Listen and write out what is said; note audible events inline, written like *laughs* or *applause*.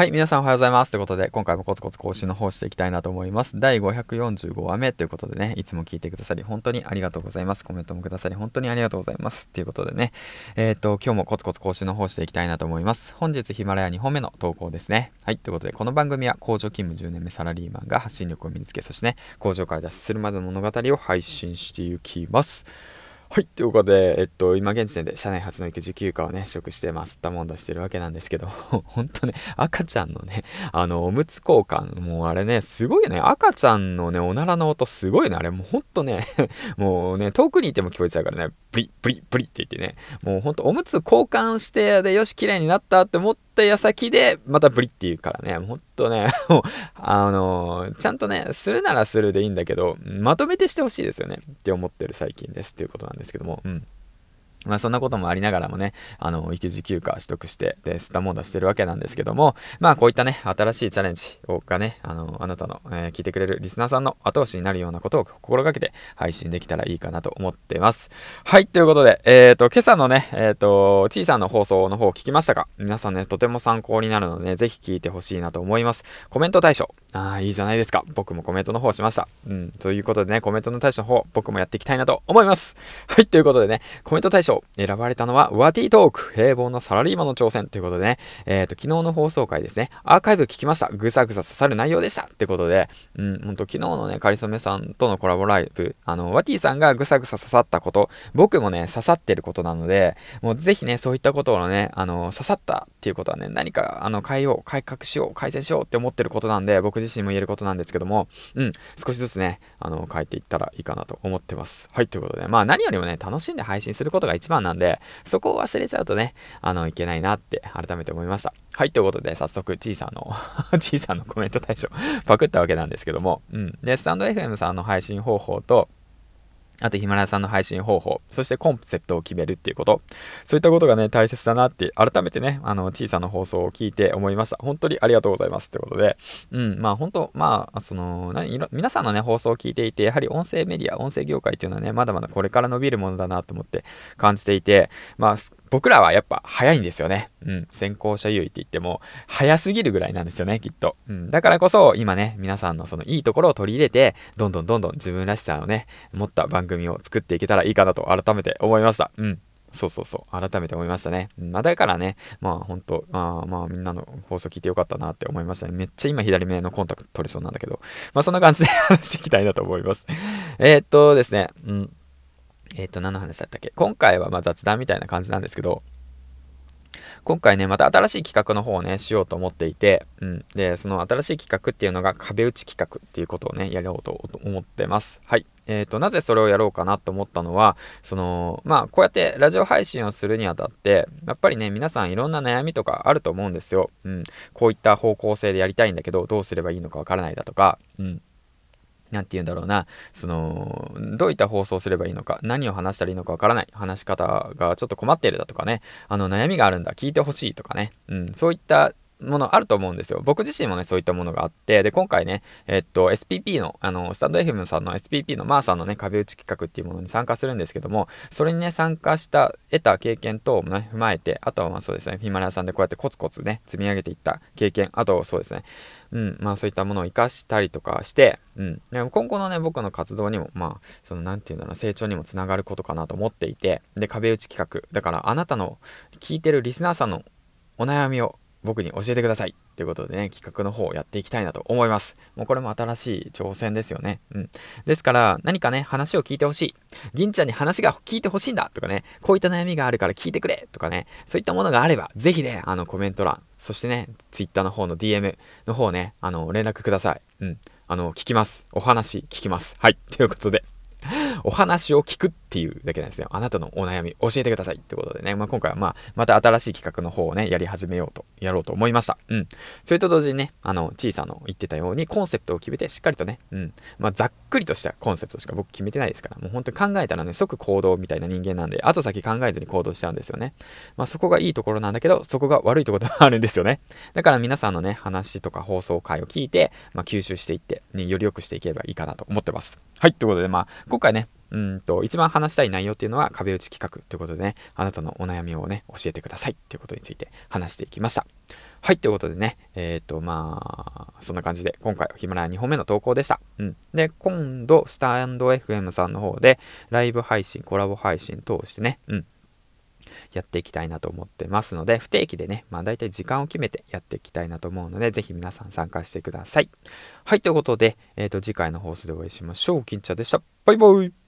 はい、皆さんおはようございます。ということで、今回もコツコツ更新の方していきたいなと思います。第545話目ということでね、いつも聞いてくださり、本当にありがとうございます。コメントもくださり、本当にありがとうございます。ということでね、えっ、と、今日もコツコツ更新の方していきたいなと思います。本日ヒマラヤ2本目の投稿ですね。はい、ということで、この番組は工場勤務10年目サラリーマンが発信力を身につけ、そしてね、工場から脱出するまでの物語を配信していきます。はい。ということで、えっと、今現時点で社内初の育児休暇をね、取得して、まあ、吸ったもんだしてるわけなんですけど、ほんとね、赤ちゃんのね、あの、おむつ交換、もうあれね、すごいよね。赤ちゃんのね、おならの音すごいね。あれ、もうほんとね、*laughs* もうね、遠くにいても聞こえちゃうからね、ブリ、ブリ、ブリって言ってね、もうほんとおむつ交換して、で、よし、綺麗になったって思って、った矢先で、またブリって言うからね、ほんとね、あのー、ちゃんとね、するならするでいいんだけど、まとめてしてほしいですよね。って思ってる最近です。っていうことなんですけども、うん。まあそんなこともありながらもね、あの、育児休暇取得して、で、吸ったもんだしてるわけなんですけども、まあこういったね、新しいチャレンジをがね、あの、あなたの、えー、聞いてくれるリスナーさんの後押しになるようなことを心がけて配信できたらいいかなと思ってます。はい、ということで、えっ、ー、と、今朝のね、えっ、ー、と、ちいさんの放送の方を聞きましたか？皆さんね、とても参考になるのでね、ぜひ聞いてほしいなと思います。コメント対象。ああ、いいじゃないですか。僕もコメントの方しました。うん、ということでね、コメントの対象の方、僕もやっていきたいなと思います。はい、ということでね、コメント対象選ばれたのは、ワティトーク、平凡なサラリーマンの挑戦ということでね、えっ、ー、と、昨日の放送回ですね、アーカイブ聞きました。ぐさぐさ刺さる内容でした。ってことで、うん、ほんと昨日のね、かりそめさんとのコラボライブ、あの、ワティさんがぐさぐさ刺さったこと、僕もね、刺さってることなので、もうぜひね、そういったことをね、あの、刺さったっていうことはね、何か、あの、変えよう、改革しよう、改善しようって思ってることなんで、僕自身も言えることなんですけども、うん、少しずつね、あの、変えていったらいいかなと思ってます。はい、ということで、まあ何よりもね、楽しんで配信することが一番なんで、そこを忘れちゃうとね、あの、いけないなって改めて思いました。はい、ということで、早速、ちいさんの *laughs* ちいさんのコメント対象パクったわけなんですけども、うん。で、スタンド FM さんの配信方法と、あとヒマラヤさんの配信方法、そしてコンセプトを決めるっていうこと、そういったことがね、大切だなって、改めてね、あの、小さな放送を聞いて思いました。本当にありがとうございますってことで、うん、まあ本当、まあ、その、何、皆さんのね、放送を聞いていて、やはり音声メディア、音声業界っていうのはね、まだまだこれから伸びるものだなと思って感じていて、まあ、僕らはやっぱ早いんですよね。うん。先行者優位って言っても、早すぎるぐらいなんですよね、きっと。うん。だからこそ、今ね、皆さんのそのいいところを取り入れて、どんどんどんどん自分らしさをね、持った番組組を作っていけたらいいかなと改めて思いました。うん。そうそうそう。改めて思いましたね。まあ、だからね、まあ本当、あまあみんなの放送聞いてよかったなって思いましたね。めっちゃ今左目のコンタクト取れそうなんだけど、まあそんな感じで *laughs* 話していきたいなと思います。え、っとですね、うん。えっ、と、何の話だったっけ？今回はま雑談みたいな感じなんですけど、今回ね、また新しい企画の方をね、しようと思っていて、うん。で、その新しい企画っていうのが壁打ち企画っていうことをね、やろうと思ってます。はい。えっ、ー、と、なぜそれをやろうかなと思ったのは、その、まあ、こうやってラジオ配信をするにあたって、やっぱりね、皆さんいろんな悩みとかあると思うんですよ。うん。こういった方向性でやりたいんだけど、どうすればいいのかわからないだとか、うん。なんて言うんだろうな、その、どういった放送すればいいのか、何を話したらいいのかわからない、話し方がちょっと困っているだとかね、あの、悩みがあるんだ、聞いてほしいとかね、うん、そういったものあると思うんですよ。僕自身もね、そういったものがあって、で、今回ね、えっと、SPP の、あの、スタンド FM さんの SPP のマーさんのね、壁打ち企画っていうものに参加するんですけども、それにね、参加した、得た経験等もね、踏まえて、あとはまあそうですね、ヒマラヤさんでこうやってコツコツね、積み上げていった経験、あとそうですね、うん、まあそういったものを活かしたりとかして、うん、でも今後のね、僕の活動にも、まあ、その、なんていうんだろう、成長にもつながることかなと思っていて、で、壁打ち企画、だからあなたの聞いてるリスナーさんのお悩みを僕に教えてください。ということでね、企画の方をやっていきたいなと思います。もうこれも新しい挑戦ですよね。うん。ですから、何かね、話を聞いてほしい。銀ちゃんに話が聞いてほしいんだとかね、こういった悩みがあるから聞いてくれとかね、そういったものがあれば、ぜひね、あの、コメント欄、そしてね、Twitter の方の DM の方ね、あの、連絡ください。うん。あの、聞きます。お話聞きます。はい。ということで。お話を聞くっっていうだけなんですね。あなたのお悩み教えてくださいってことでね。まあ、今回はまあ、また新しい企画の方をね、やり始めようと、やろうと思いました。うん。それと同時にね、あの、小さの言ってたようにコンセプトを決めてしっかりとね、うん。まあ、ざっくりとしたコンセプトしか僕決めてないですから、もう本当に考えたらね、即行動みたいな人間なんで、後先考えずに行動しちゃうんですよね。まあ、そこがいいところなんだけど、そこが悪いところでもあるんですよね。だから皆さんのね、話とか放送回を聞いて、まあ、吸収していって、ね、より良くしていければいいかなと思ってます。はい、ということで、まあ、今回ね、うんと、一番話したい内容っていうのは壁打ち企画ということでね、あなたのお悩みをね、教えてくださいっていうことについて話していきました。はい、ということでね、えっ、ー、と、まあ、そんな感じで、今回、ヒマラヤ2本目の投稿でした。うん。で、今度、スタンド FM さんの方で、ライブ配信、コラボ配信通してね、うん。やっていきたいなと思ってますので、不定期でね、まあ大体時間を決めてやっていきたいなと思うので、ぜひ皆さん参加してください。はい、ということで、えっ、ー、と、次回の放送でお会いしましょう。金ちゃんでした。バイバイ